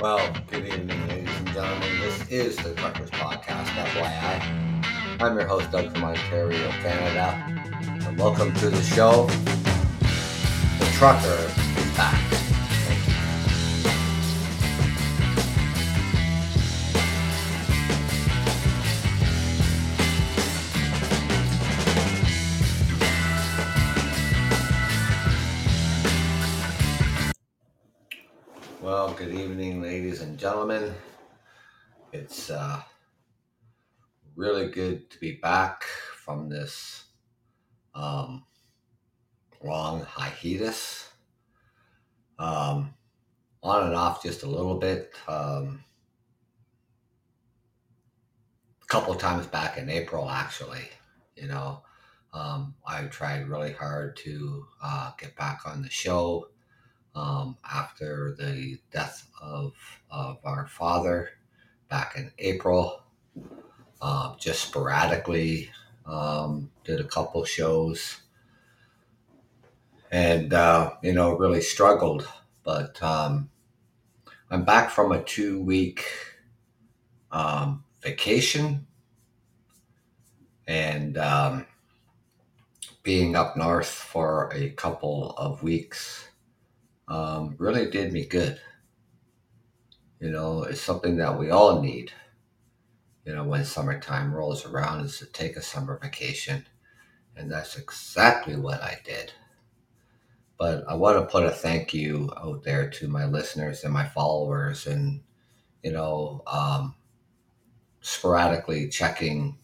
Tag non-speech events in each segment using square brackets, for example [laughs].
Well, good evening, ladies and gentlemen. This is the Truckers Podcast, FYI. I'm your host, Doug from Ontario, Canada. And welcome to the show. The Trucker is back. Gentlemen. It's uh, really good to be back from this um, long hiatus. Um, on and off just a little bit. Um, a couple times back in April, actually. You know, um, I tried really hard to uh, get back on the show um, after the death of, of our father back in April. Um, just sporadically um, did a couple shows and, uh, you know, really struggled. But um, I'm back from a two week um, vacation and um, being up north for a couple of weeks um, really did me good. You know, it's something that we all need. You know, when summertime rolls around, is to take a summer vacation, and that's exactly what I did. But I want to put a thank you out there to my listeners and my followers, and you know, um, sporadically checking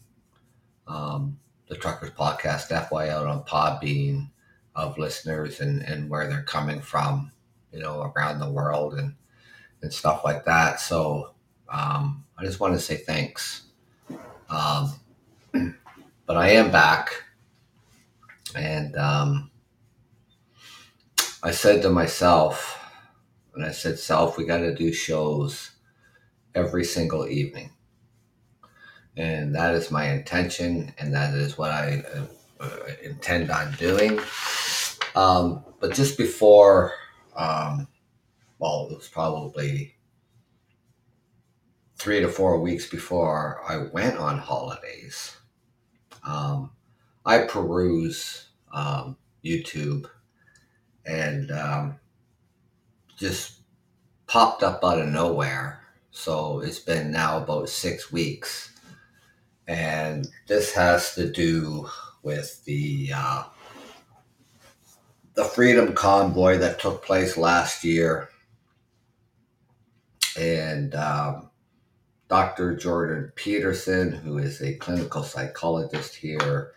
um, the Truckers Podcast FY out on Podbean of listeners and, and where they're coming from, you know, around the world and, and stuff like that. So um, I just want to say thanks. Um, [clears throat] but I am back. And um, I said to myself, and I said, self, we got to do shows every single evening. And that is my intention, and that is what I uh, uh, intend on doing. Um, but just before, um, well, it was probably three to four weeks before I went on holidays, um, I peruse um, YouTube and um, just popped up out of nowhere. So it's been now about six weeks. And this has to do with the uh, the Freedom Convoy that took place last year, and um, Dr. Jordan Peterson, who is a clinical psychologist here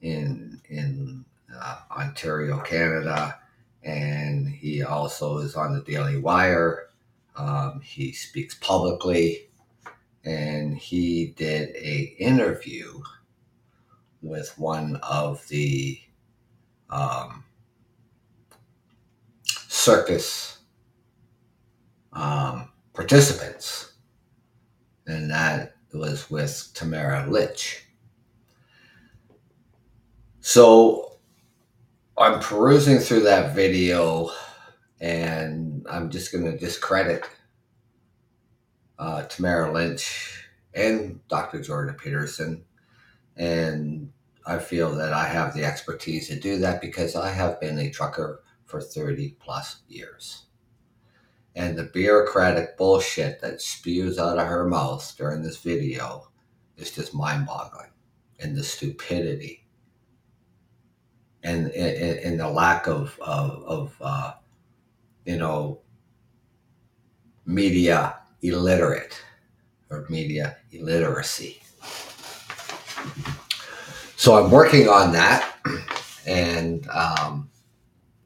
in in uh, Ontario, Canada, and he also is on the Daily Wire. Um, he speaks publicly, and he did a interview with one of the um, circus um, participants, and that was with Tamara Lich. So I'm perusing through that video, and I'm just going to discredit uh, Tamara Lynch and Dr. Jordan Peterson. And I feel that I have the expertise to do that because I have been a trucker for 30 plus years. And the bureaucratic bullshit that spews out of her mouth during this video is just mind boggling. And the stupidity and, and, and the lack of, of, of uh, you know, media illiterate or media illiteracy. So I'm working on that, and um,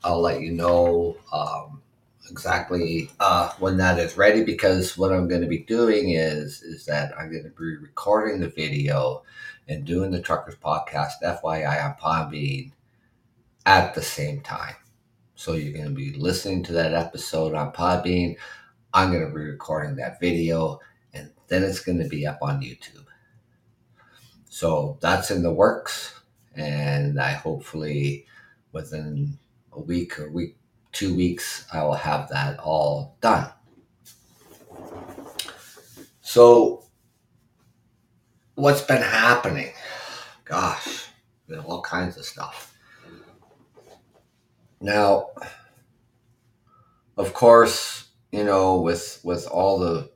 I'll let you know um, exactly uh, when that is ready. Because what I'm going to be doing is is that I'm going to be recording the video and doing the Truckers Podcast FYI on Podbean at the same time. So you're going to be listening to that episode on Podbean. I'm going to be recording that video, and then it's going to be up on YouTube. So that's in the works, and I hopefully within a week or week, two weeks, I will have that all done. So, what's been happening? Gosh, you know, all kinds of stuff. Now, of course, you know, with with all the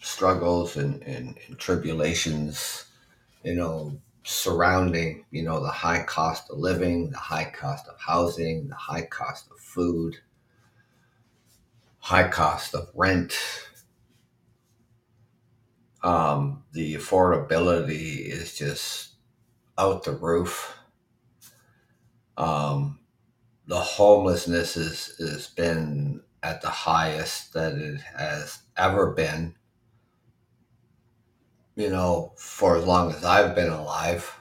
struggles and, and, and tribulations, you know, surrounding, you know, the high cost of living, the high cost of housing, the high cost of food, high cost of rent, um, the affordability is just out the roof. Um, the homelessness is has been at the highest that it has ever been. You know, for as long as I've been alive.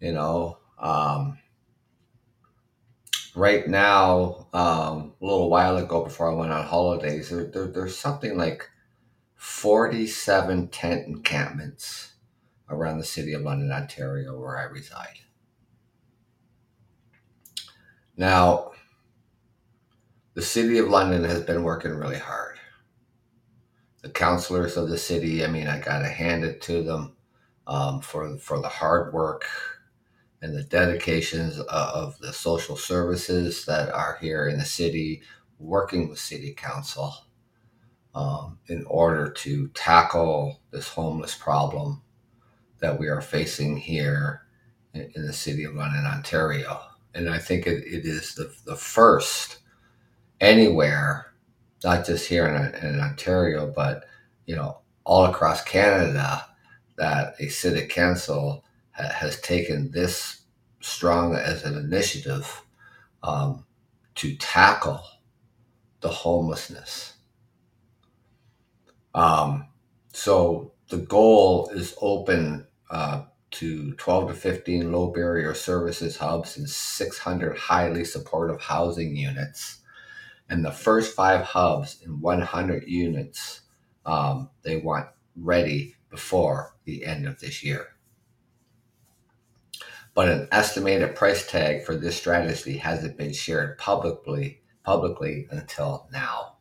You know, um, right now, um, a little while ago before I went on holidays, there, there, there's something like 47 tent encampments around the city of London, Ontario, where I reside. Now, the city of London has been working really hard. The councillors of the city, I mean, I got to hand it to them um, for, for the hard work and the dedications of the social services that are here in the city, working with city council um, in order to tackle this homeless problem that we are facing here in, in the city of London, Ontario. And I think it, it is the, the first anywhere, not just here in, in Ontario, but you know all across Canada, that a city council ha- has taken this strong as an initiative um, to tackle the homelessness. Um, so the goal is open uh, to 12 to 15 low barrier services hubs and 600 highly supportive housing units. And the first five hubs in 100 units, um, they want ready before the end of this year. But an estimated price tag for this strategy hasn't been shared publicly publicly until now.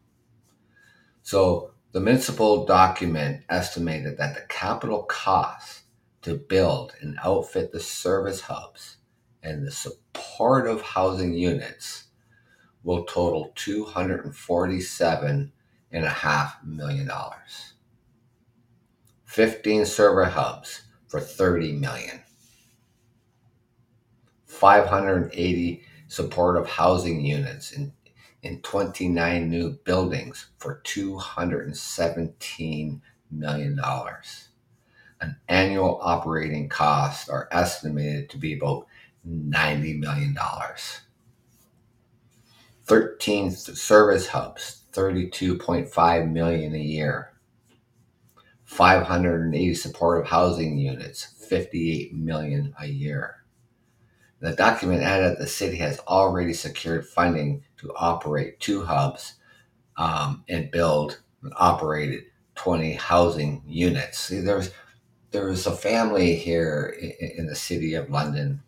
So the municipal document estimated that the capital cost to build and outfit the service hubs and the supportive housing units will total $247.5 million. 15 server hubs for 30 million. 580 supportive housing units in, in 29 new buildings for $217 million. An annual operating costs are estimated to be about $90 million. 13 service hubs, 32.5 million a year. 580 supportive housing units, 58 million a year. The document added that the city has already secured funding to operate two hubs um, and build and operated 20 housing units. See, there's there's a family here in, in the city of London,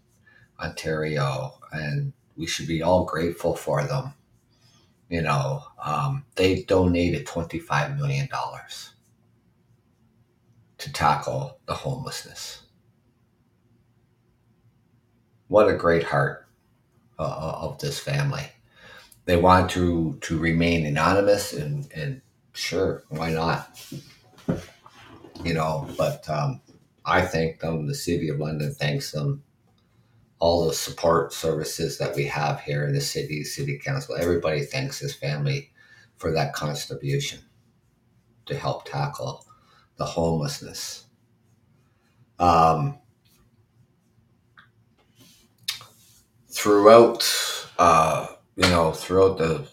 Ontario, and we should be all grateful for them. You know, um, they donated $25 million to tackle the homelessness. What a great heart uh, uh, of this family. They want to to remain anonymous, and and sure, why not? You know, but um, I thank them. The city of London thanks them. All the support services that we have here in the city, city council, everybody thanks his family for that contribution to help tackle the homelessness. Um, throughout uh, you know throughout the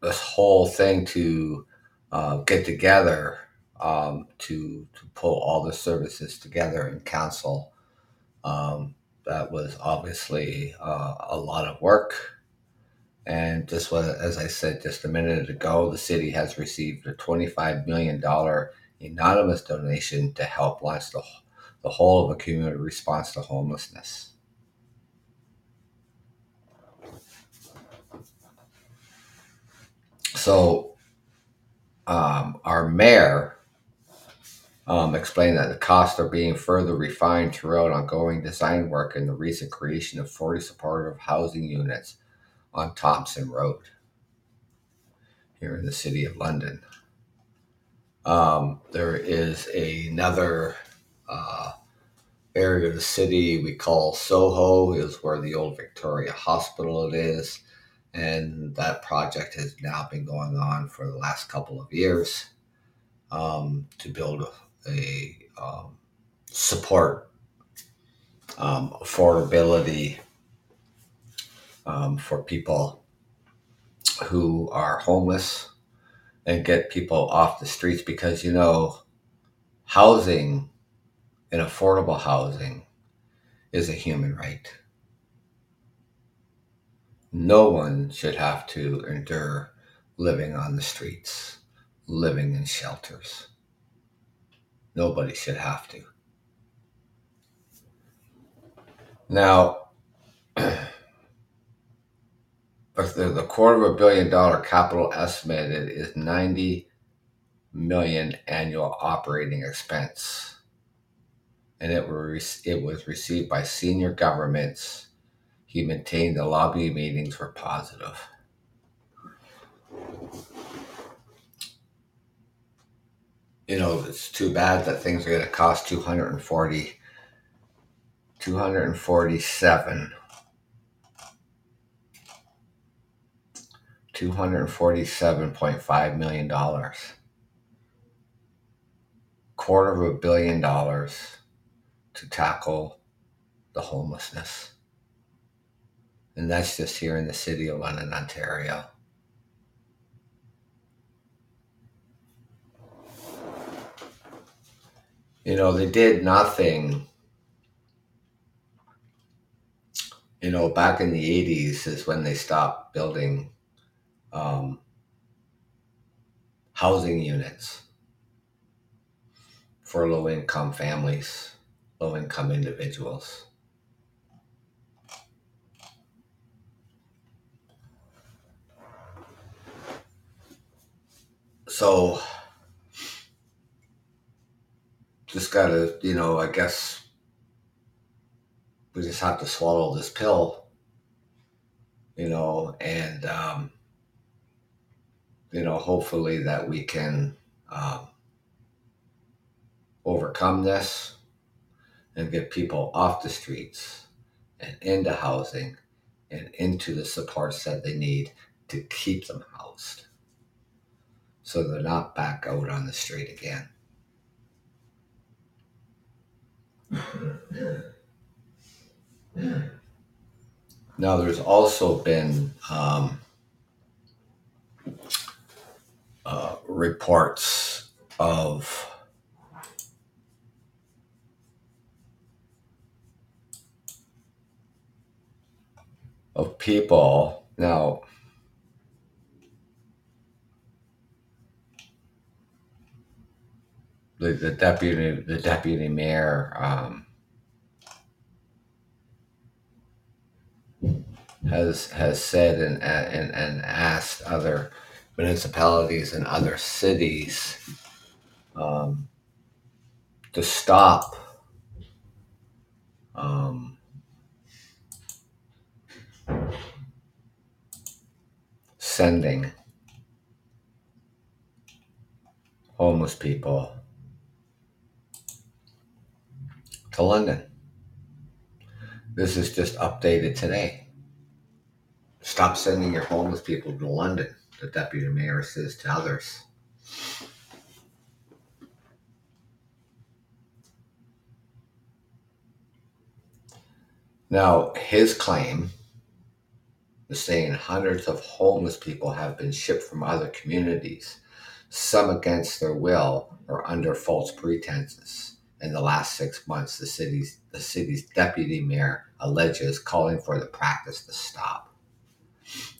this whole thing to uh, get together um, to to pull all the services together in council um, that was obviously uh, a lot of work. And just was, as i said just a minute ago the city has received a $25 million anonymous donation to help launch the, the whole of a community response to homelessness. So, um, our mayor um, explained that the costs are being further refined throughout ongoing design work and the recent creation of 40 supportive housing units on Thompson Road here in the city of London. Um, there is another uh, area of the city we call Soho, is where the old Victoria Hospital is. and that project has now been going on for the last couple of years um, to build a, um, support um, affordability um, for people who are homeless and get people off the streets because you know housing and affordable housing is a human right. No one should have to endure living on the streets living in shelters nobody should have to. Now [clears throat] the, the quarter of a billion dollar capital estimated is 90 million annual operating expense. And it was it was received by senior governments. He maintained the lobby meetings were positive you know it's too bad that things are going to cost 240 247 $247.5 million. Quarter of a billion dollars to tackle the homelessness. And that's just here in the city of London, Ontario. You know, they did nothing. You know, back in the 80s is when they stopped building um, housing units for low income families, low income individuals. So, just gotta, you know, I guess we just have to swallow this pill, you know, and um, you know, hopefully that we can um, overcome this and get people off the streets and into housing and into the supports that they need to keep them housed so they're not back out on the street again. Now, there's also been um, uh, reports of of people. Now the, the deputy the deputy mayor um, has has said and, and and asked other municipalities and other cities um, to stop um, sending homeless people to London. This is just updated today. Stop sending your homeless people to London, the deputy mayor says to others. Now, his claim is saying hundreds of homeless people have been shipped from other communities, some against their will or under false pretenses. In the last six months, the city's the city's deputy mayor alleges calling for the practice to stop.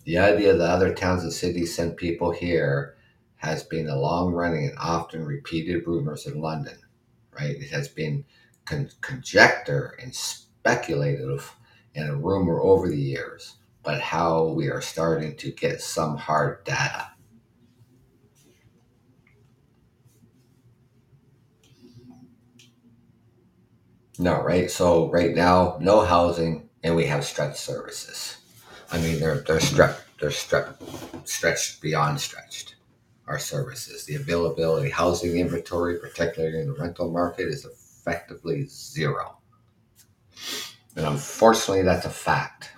The idea that other towns and cities send people here has been a long running and often repeated rumors in London, right? It has been con- conjecture and speculative and a rumor over the years, but how we are starting to get some hard data. No, right? So right now, no housing, and we have stretched services. I mean, they're they're stretched they're stre- stretched beyond stretched. Our services, the availability, housing inventory, particularly in the rental market, is effectively zero. And unfortunately, that's a fact.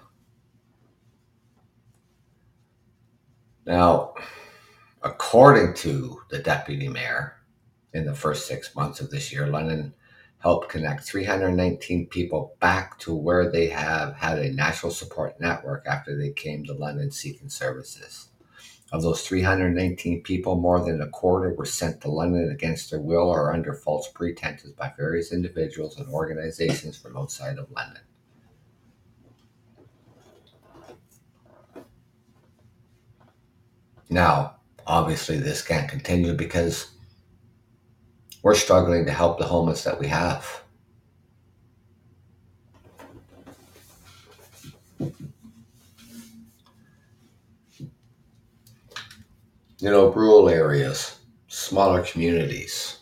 Now, according to the deputy mayor, in the first six months of this year, London helped connect 319 people back to where they have had a national support network after they came to London seeking services. Of those 319 people, more than a quarter were sent to London against their will or under false pretenses by various individuals and organizations from outside of London. Now, obviously, this can't continue because we're struggling to help the homeless that we have. You know, rural areas, smaller communities,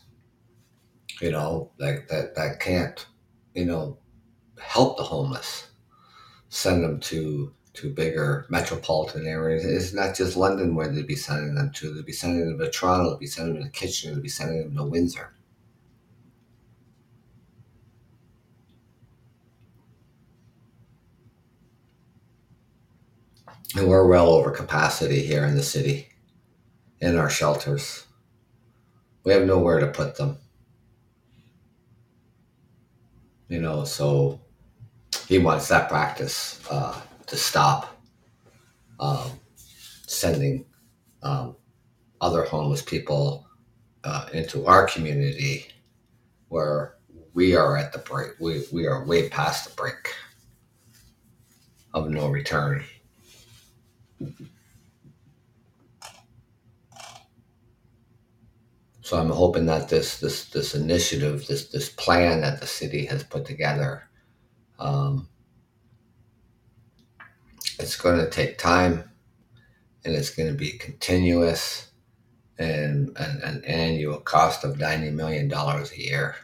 you know, that, that, that can't, you know, help the homeless, send them to to bigger metropolitan areas. It's not just London where they'd be sending them to. They'd be sending them to Toronto, they'd be sending them to Kitchener, they'd be sending them to Windsor. And we're well over capacity here in the city in our shelters. We have nowhere to put them. You know, so he wants that practice uh, to stop um, sending um, other homeless people uh, into our community where we are at the break. We, we are way past the brink of no return. So I'm hoping that this this this initiative, this this plan that the city has put together, um, it's going to take time, and it's going to be continuous, and an, an annual cost of ninety million dollars a year.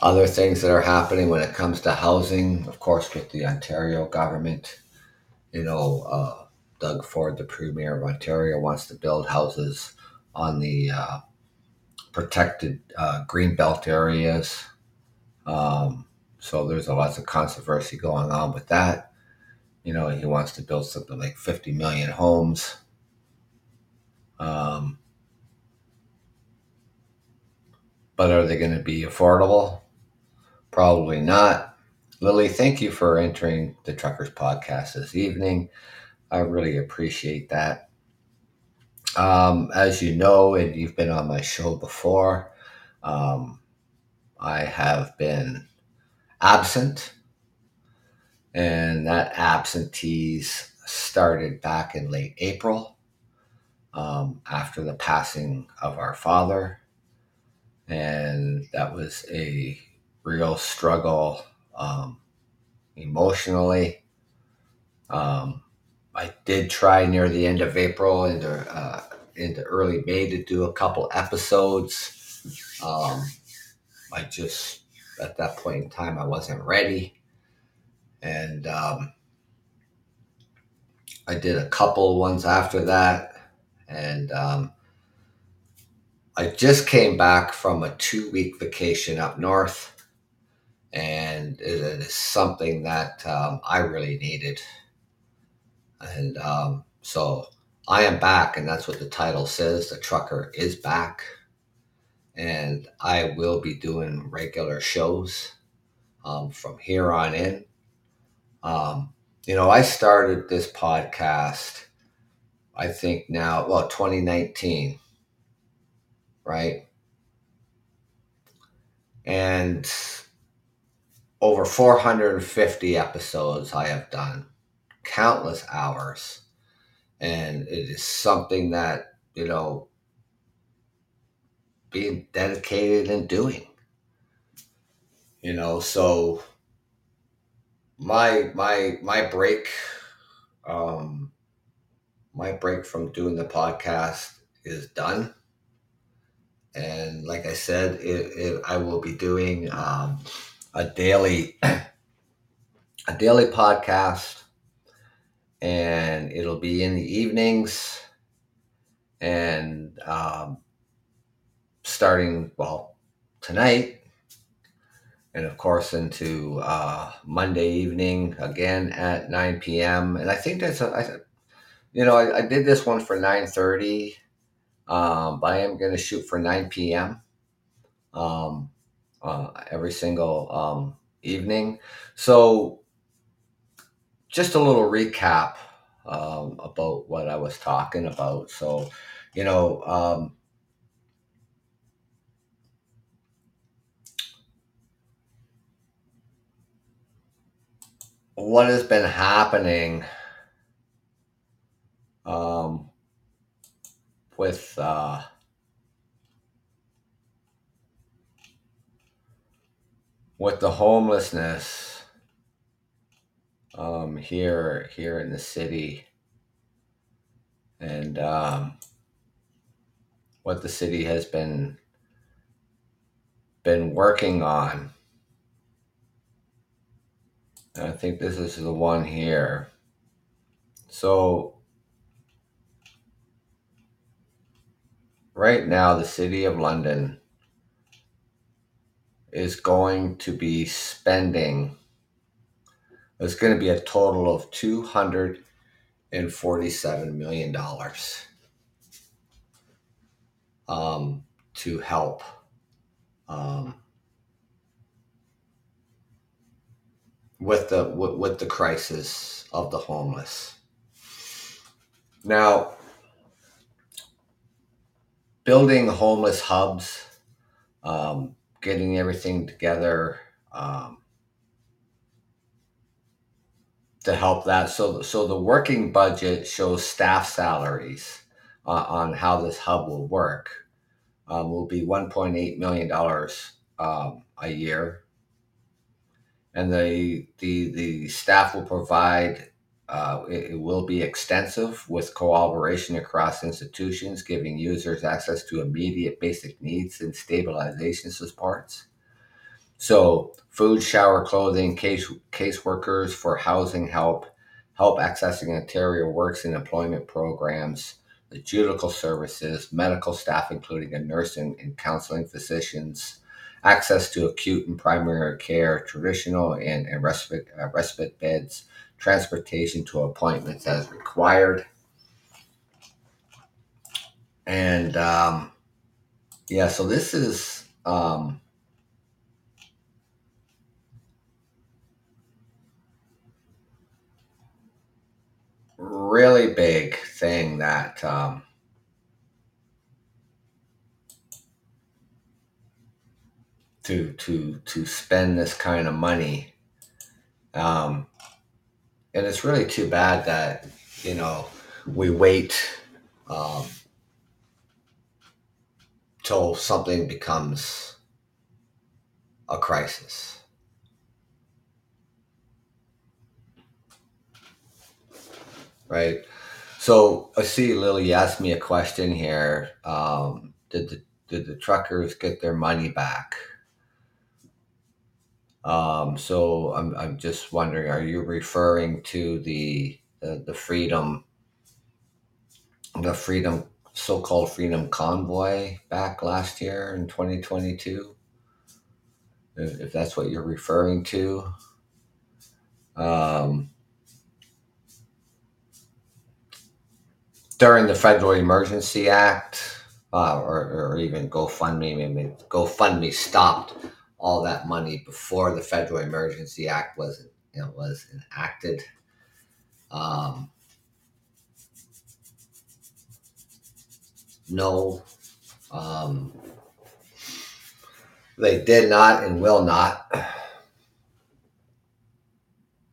Other things that are happening when it comes to housing, of course, with the Ontario government, you know. Uh, Doug Ford, the Premier of Ontario, wants to build houses on the uh, protected uh, green belt areas. Um, so there's a lots of controversy going on with that. You know, he wants to build something like 50 million homes. Um, but are they going to be affordable? Probably not. Lily, thank you for entering the Truckers Podcast this evening. I really appreciate that. Um, as you know, and you've been on my show before, um, I have been absent, and that absentees started back in late April um, after the passing of our father. And that was a real struggle um, emotionally. Um, I did try near the end of April into uh, into early May to do a couple episodes. Um, I just at that point in time I wasn't ready, and um, I did a couple ones after that, and um, I just came back from a two week vacation up north, and it is something that um, I really needed. And um, so I am back, and that's what the title says. The trucker is back. And I will be doing regular shows um, from here on in. Um, you know, I started this podcast, I think now, well, 2019, right? And over 450 episodes I have done countless hours. And it is something that, you know, being dedicated and doing. You know, so my my my break um my break from doing the podcast is done. and like I said, it, it, I will be doing um, a daily [clears throat] a daily podcast, and it'll be in the evenings, and um, starting well tonight, and of course into uh, Monday evening again at nine p.m. And I think that's a, I, you know I, I did this one for nine thirty, um, but I am going to shoot for nine p.m. Um, uh, every single um, evening. So just a little recap um, about what I was talking about. So, you know, um, what has been happening um, with uh, with the homelessness um, here here in the city and um, what the city has been been working on. And I think this is the one here. So right now the city of London is going to be spending it's going to be a total of 247 million dollars um, to help um, with the with, with the crisis of the homeless. Now, building homeless hubs, um, getting everything together um, to help that. So, so the working budget shows staff salaries uh, on how this hub will work. Um, will be 1.8 million dollars um, a year, and the the the staff will provide. Uh, it, it will be extensive with cooperation across institutions, giving users access to immediate basic needs and stabilization supports. So, food, shower, clothing, case caseworkers for housing help, help accessing Ontario Works and Employment programs, the judicial services, medical staff, including a nursing and counseling physicians, access to acute and primary care, traditional and, and respite, uh, respite beds, transportation to appointments as required. And um, yeah, so this is um, really big thing that um, to to to spend this kind of money um, and it's really too bad that you know we wait um, till something becomes a crisis right? So I see Lily asked me a question here. Um, did the did the truckers get their money back? Um, so I'm I'm just wondering, are you referring to the the, the freedom the freedom so-called freedom convoy back last year in 2022 if, if that's what you're referring to? Um, during the Federal Emergency Act, uh, or, or even GoFundMe, maybe GoFundMe stopped all that money before the Federal Emergency Act was was enacted. Um, no, um, they did not and will not.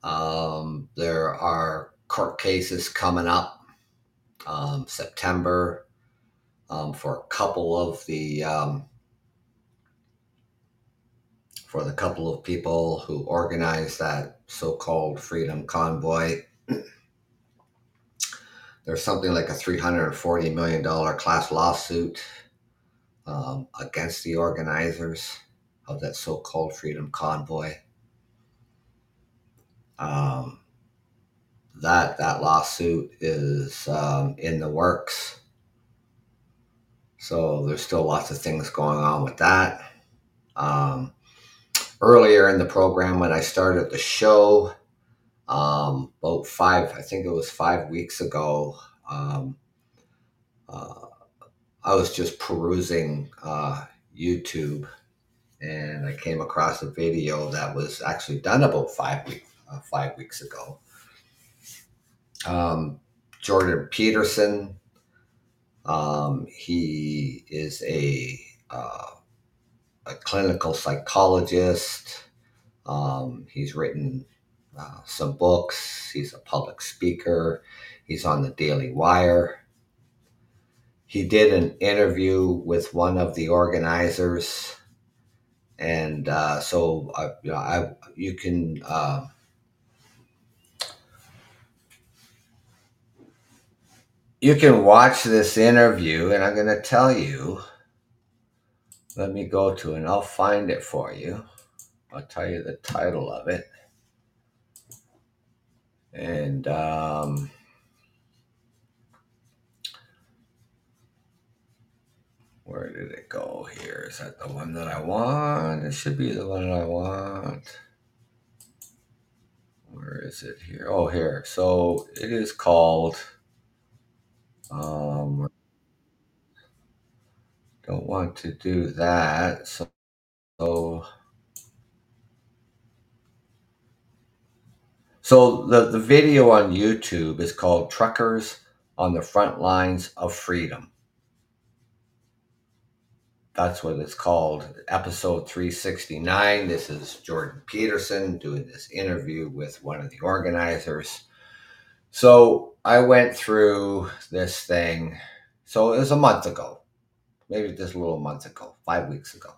Um, there are court cases coming up um, September um, for a couple of the um, for the couple of people who organized that so-called freedom convoy. There's something like a $340 million class lawsuit um, against the organizers of that so-called Freedom Convoy. Um, that that lawsuit is um, in the works. So there's still lots of things going on with that. Um, earlier in the program, when I started the show, um, about five, I think it was five weeks ago, um, uh, I was just perusing uh, YouTube and I came across a video that was actually done about five weeks uh, five weeks ago. Um, Jordan Peterson, um, he is a uh, a clinical psychologist. Um, he's written uh, some books. He's a public speaker. He's on the Daily Wire. He did an interview with one of the organizers, and uh, so I, you, know, I, you can uh, you can watch this interview, and I'm going to tell you. Let me go to and I'll find it for you. I'll tell you the title of it. And um, where did it go here? Is that the one that I want? It should be the one that I want. Where is it here? Oh, here. So it is called. Um, don't want to do that. So, so So the, the video on YouTube is called Truckers on the Front Lines of Freedom. That's what it's called. Episode 369. This is Jordan Peterson doing this interview with one of the organizers. So I went through this thing. So it was a month ago, maybe just a little months ago, five weeks ago.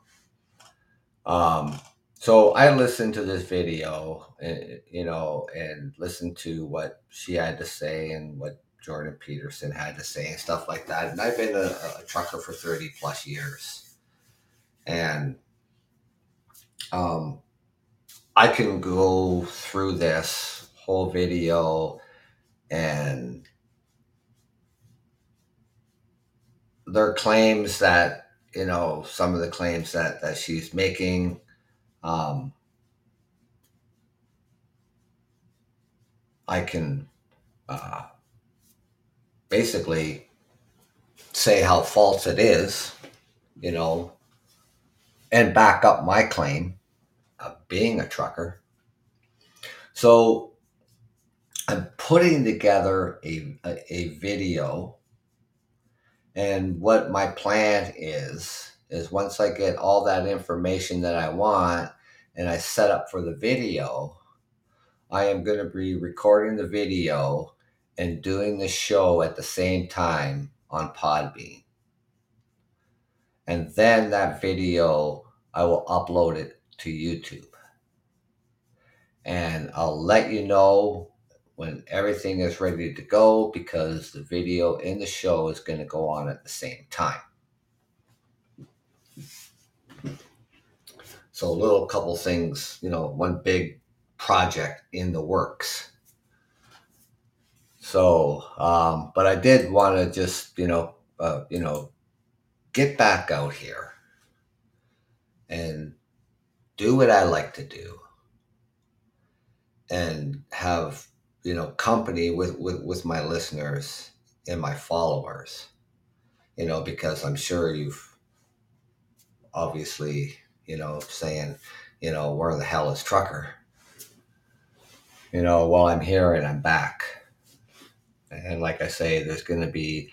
Um, so I listened to this video, eh, you know, and listened to what she had to say and what Jordan Peterson had to say and stuff like that. And I've been a, a trucker for 30 plus years. And um, I can go through this whole video and there are claims that, you know, some of the claims that, that she's making um, I can uh, basically say how false it is, you know, and back up my claim of being a trucker. So I'm putting together a, a, a video, and what my plan is is once I get all that information that I want and I set up for the video, I am going to be recording the video and doing the show at the same time on Podbean. And then that video, I will upload it to YouTube. And I'll let you know when everything is ready to go because the video and the show is going to go on at the same time. So a little couple things, you know, one big project in the works. So, um, but I did want to just, you know, uh, you know, get back out here and do what I like to do and have, you know, company with, with, with my listeners and my followers, you know, because I'm sure you've obviously you know, saying, you know, where the hell is Trucker? You know, well, I'm here and I'm back. And like I say, there's going to be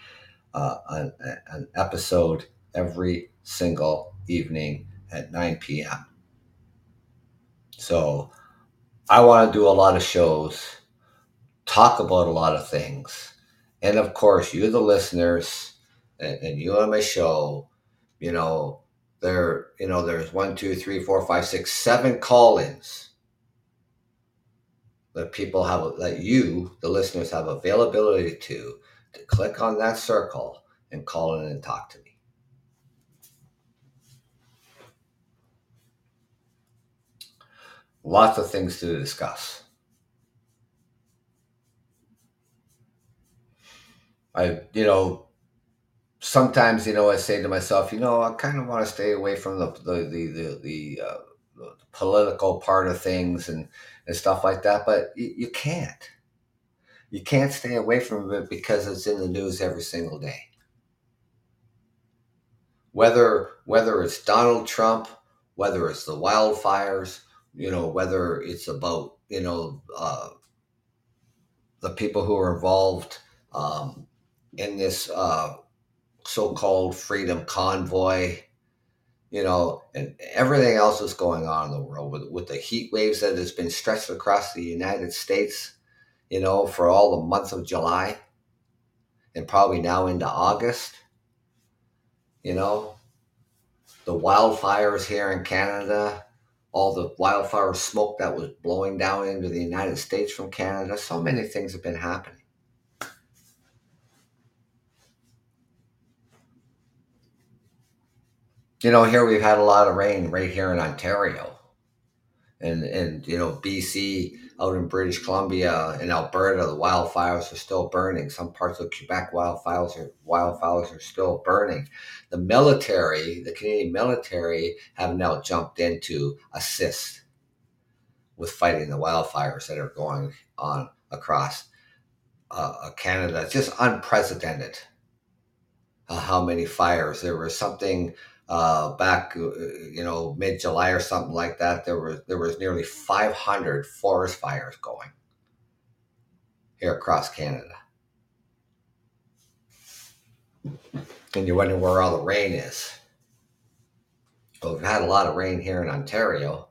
uh, an, an episode every single evening at 9 p.m. So I want to do a lot of shows, talk about a lot of things. And of course, you, the listeners, and, and you on my show, you know, there, you know, there's one, two, three, four, five, six, seven call-ins that people have that you, the listeners, have availability to to click on that circle and call in and talk to me. Lots of things to discuss. I, you know, sometimes, you know, I say to myself, you know, I kind of want to stay away from the the the the, the, uh, political part of things and and stuff like that, but you, you can't. You can't stay away from it because it's in the news every single day. Whether whether it's Donald Trump, whether it's the wildfires, you know, whether it's about you know uh, the people who are involved um, in this uh, so-called freedom convoy, you know, and everything else that's going on in the world with, with the heat waves that has been stretched across the United States, you know, for all the month of July and probably now into August, you know, the wildfires here in Canada, all the wildfire smoke that was blowing down into the United States from Canada. So many things have been happening. You know, here we've had a lot of rain right here in Ontario. And, and you know, BC, out in British Columbia, in Alberta, the wildfires are still burning. Some parts of Quebec wildfires are, wildfires are still burning. The military, the Canadian military, have now jumped in to assist with fighting the wildfires that are going on across uh, Canada. It's just unprecedented uh, how many fires. There was something uh, back, uh, you know, mid July or something like that, there was there was nearly 500 forest fires going here across Canada. And you wonder where all the rain is. Well, we've had a lot of rain here in Ontario.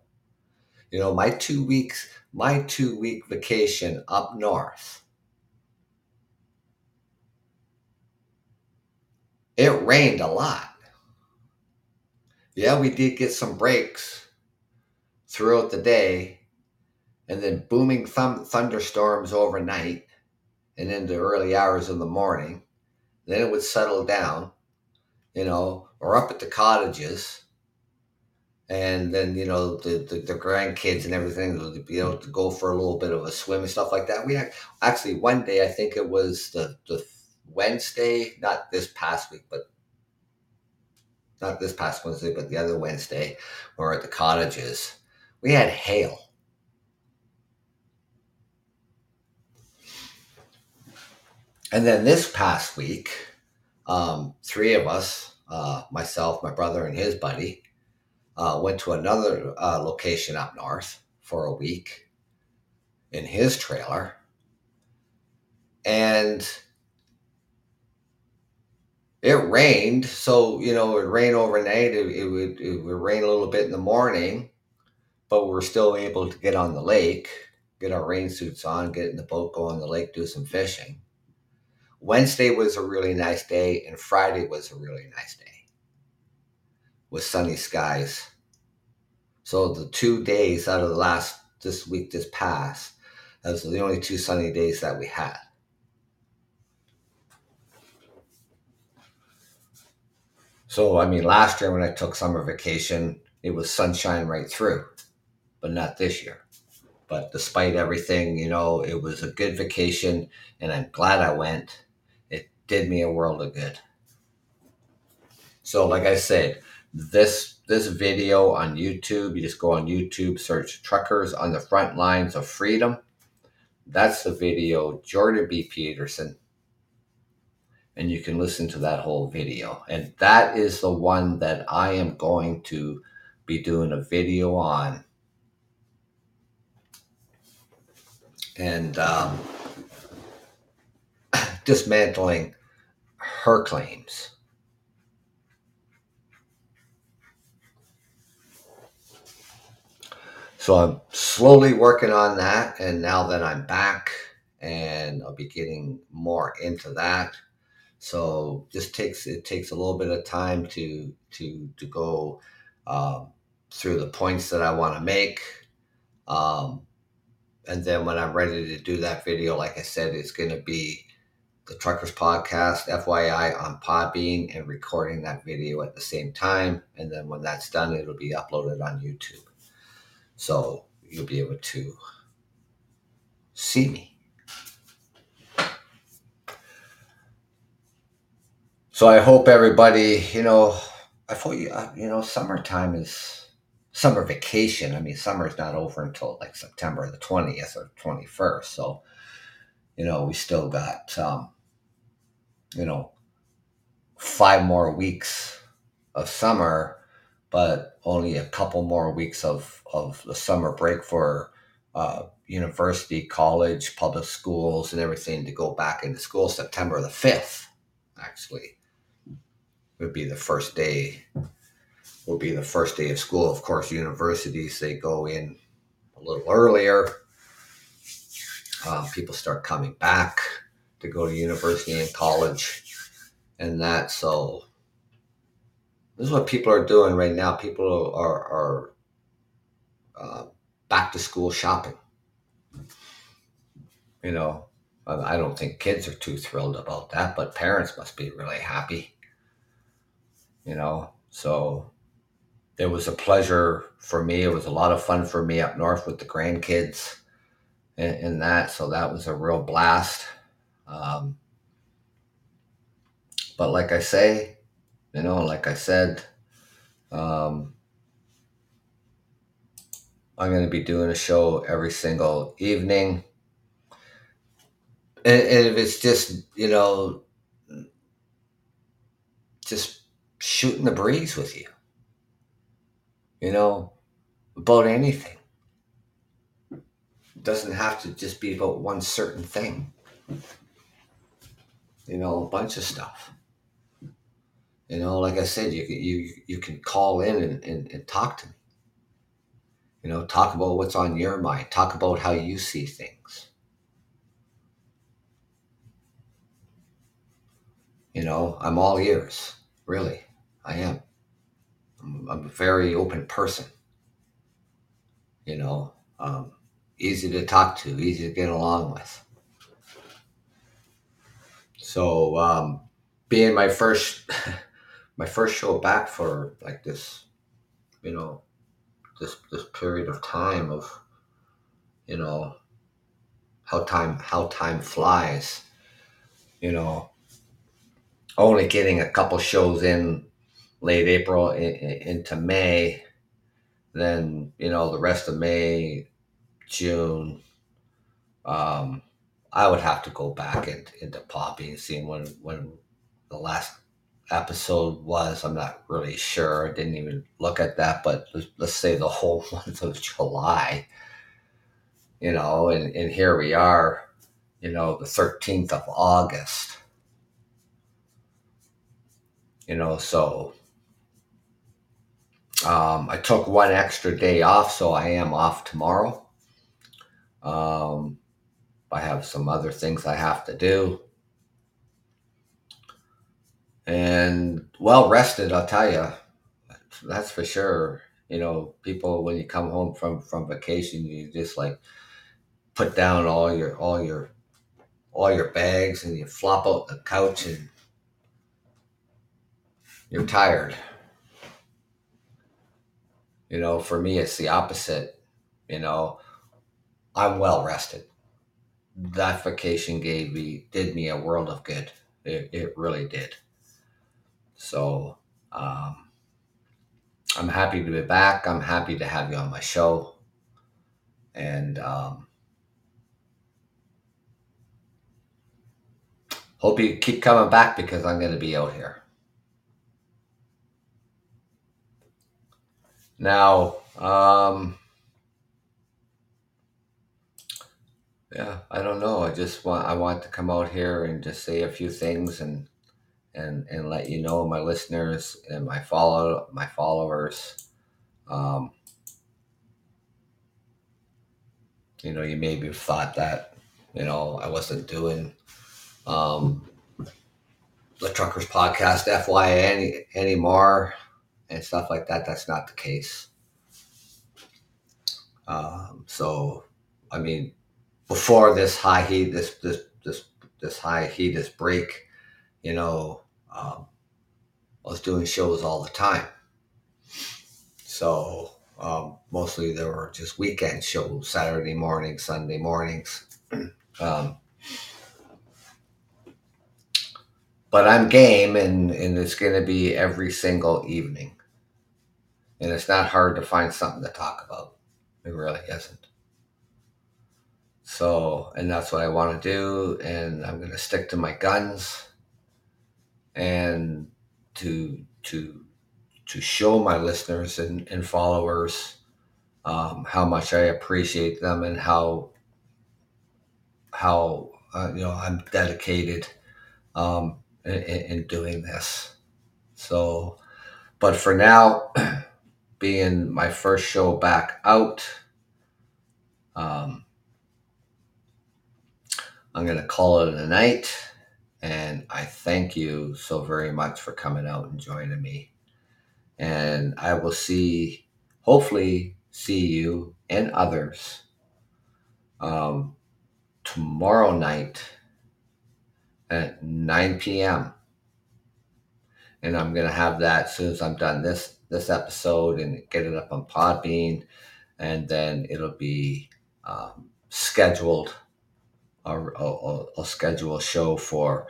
You know, my two weeks, my two week vacation up north. It rained a lot yeah, we did get some breaks throughout the day and then booming thunderstorms overnight and into early hours of the morning. Then it would settle down, you know, or up at the cottages. And then, you know, the, the, the grandkids and everything would be able to go for a little bit of a swim and stuff like that. We had, actually, one day, I think it was the, the Wednesday, not this past week, but not this past Wednesday, but the other Wednesday, we were at the cottages. We had hail. And then this past week, um, three of us, uh, myself, my brother, and his buddy, uh, went to another uh, location up north for a week in his trailer. And it rained, so you know it rained overnight. It, it, would it would rain a little bit in the morning, but we are still able to get on the lake, get our rain suits on, get in the boat, go on the lake, do some fishing. Wednesday was a really nice day, and Friday was a really nice day with sunny skies. So the two days out of the last this week, this past, those are the only two sunny days that we had. So, I mean, last year when I took summer vacation, it was sunshine right through, but not this year. But despite everything, you know, it was a good vacation and I'm glad I went. It did me a world of good. So, like I said, this this video on YouTube, you just go on YouTube, search truckers on the front lines of freedom. That's the video Jordan B. Peterson and you can listen to that whole video. And that is the one that I am going to be doing a video on. And um, [coughs] dismantling her claims. So I'm slowly working on that. And now that I'm back, and I'll be getting more into that. So just takes it takes a little bit of time to to to go um, through the points that I want to make. Um, and then when I'm ready to do that video, like I said, it's going to be the Truckers Podcast, FYI, on Podbean and recording that video at the same time. And then when that's done, it'll be uploaded on YouTube. So you'll be able to see me. So I hope everybody, you know, I thought you, uh, you know, summertime is summer vacation. I mean, summer is not over until like September the twentieth or twenty first. So, you know, we still got, um, you know, five more weeks of summer, but only a couple more weeks of of the summer break for uh, university, college, public schools, and everything to go back into school. September the fifth, actually would be the first day will be the first day of school. Of course universities they go in a little earlier. Um, people start coming back to go to university and college and that. So this is what people are doing right now. People are are uh, back to school shopping. You know i don't think kids are too thrilled about that but parents must be really happy you know. So it was a pleasure for me. It was a lot of fun for me up north with the grandkids and, and that. So that was a real blast. Um, but like I say, you know, like I said, um, I'm going to be doing a show every single evening. And, and if it's just, you know, just shooting the breeze with you. You know, about anything. It doesn't have to just be about one certain thing. You know, a bunch of stuff. You know, like I said, you you you can call in and, and, and talk to me. You know, talk about what's on your mind. Talk about how you see things. You know, I'm all ears, really. I am. I'm, a very open person. You know, um, easy to talk to, easy to get along with. So, um, being my first, [laughs] my first show back for like this, you know, this this period of time of, you know, how time how time flies. You know, only getting a couple shows in late April into May. Then you know the rest of May, June. Um, I would have to go back into, Podbean and see when when the last episode was. I'm not really sure. I didn't even look at that, but let's, let's say the whole [laughs] month of July. You know, and, and here we are, you know, the 13th of August. You know, so um, I took one extra day off, so I am off tomorrow. Um, I have some other things I have to do. And well rested, I'll tell you. That's for sure. You know, people when you come home from from vacation, you just like put down all your all your all your bags and you flop out the couch and you're tired. You know, for me, it's the opposite. You know, I'm well rested. That vacation gave me, did me a world of good. It, it really did. So, um, I'm happy to be back. I'm happy to have you on my show. And, um, hope you keep coming back because I'm going to be out here. Now, um, yeah, I don't know. I just want I want to come out here and just say a few things and and and let you know, my listeners and my follow my followers. Um, you know, you maybe thought that you know I wasn't doing um, the Truckers Podcast FYI any anymore and stuff like that. That's not the case. Um, so, I mean, before this high heat, this this this this high heat, this break, you know, um, I was doing shows all the time. So, um, mostly there were just weekend shows, Saturday mornings, Sunday mornings. [clears throat] um, but I'm game, and and it's going to be every single evening, and it's not hard to find something to talk about. It really isn't. So, and that's what I want to do, and I'm going to stick to my guns, and to to to show my listeners and, and followers um, how much I appreciate them and how how uh, you know I'm dedicated um, in, in doing this. So, but for now, [clears throat] being my first show back out, um, I'm going to call it a night. And I thank you so very much for coming out and joining me. And I will see, hopefully, see you and others um, tomorrow night at 9 p.m. And I'm gonna have that as soon as I'm done this this episode and get it up on Podbean, and then it'll be um, scheduled. I'll, I'll, I'll, schedule a show for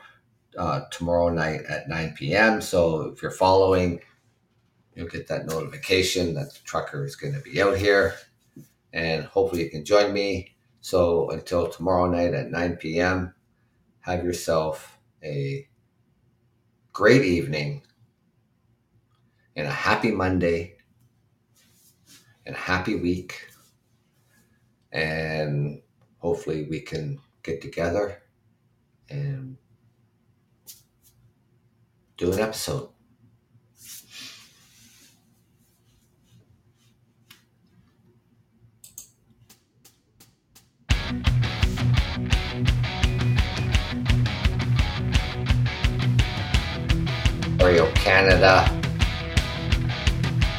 uh, tomorrow night at 9 p.m. So if you're following, you'll get that notification that the trucker is going to be out here, and hopefully you can join me. So until tomorrow night at 9 p.m have yourself a great evening and a happy Monday and a happy week. And hopefully, we can get together and do an episode. Canada.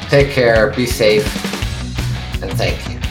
Take care, be safe, and thank you.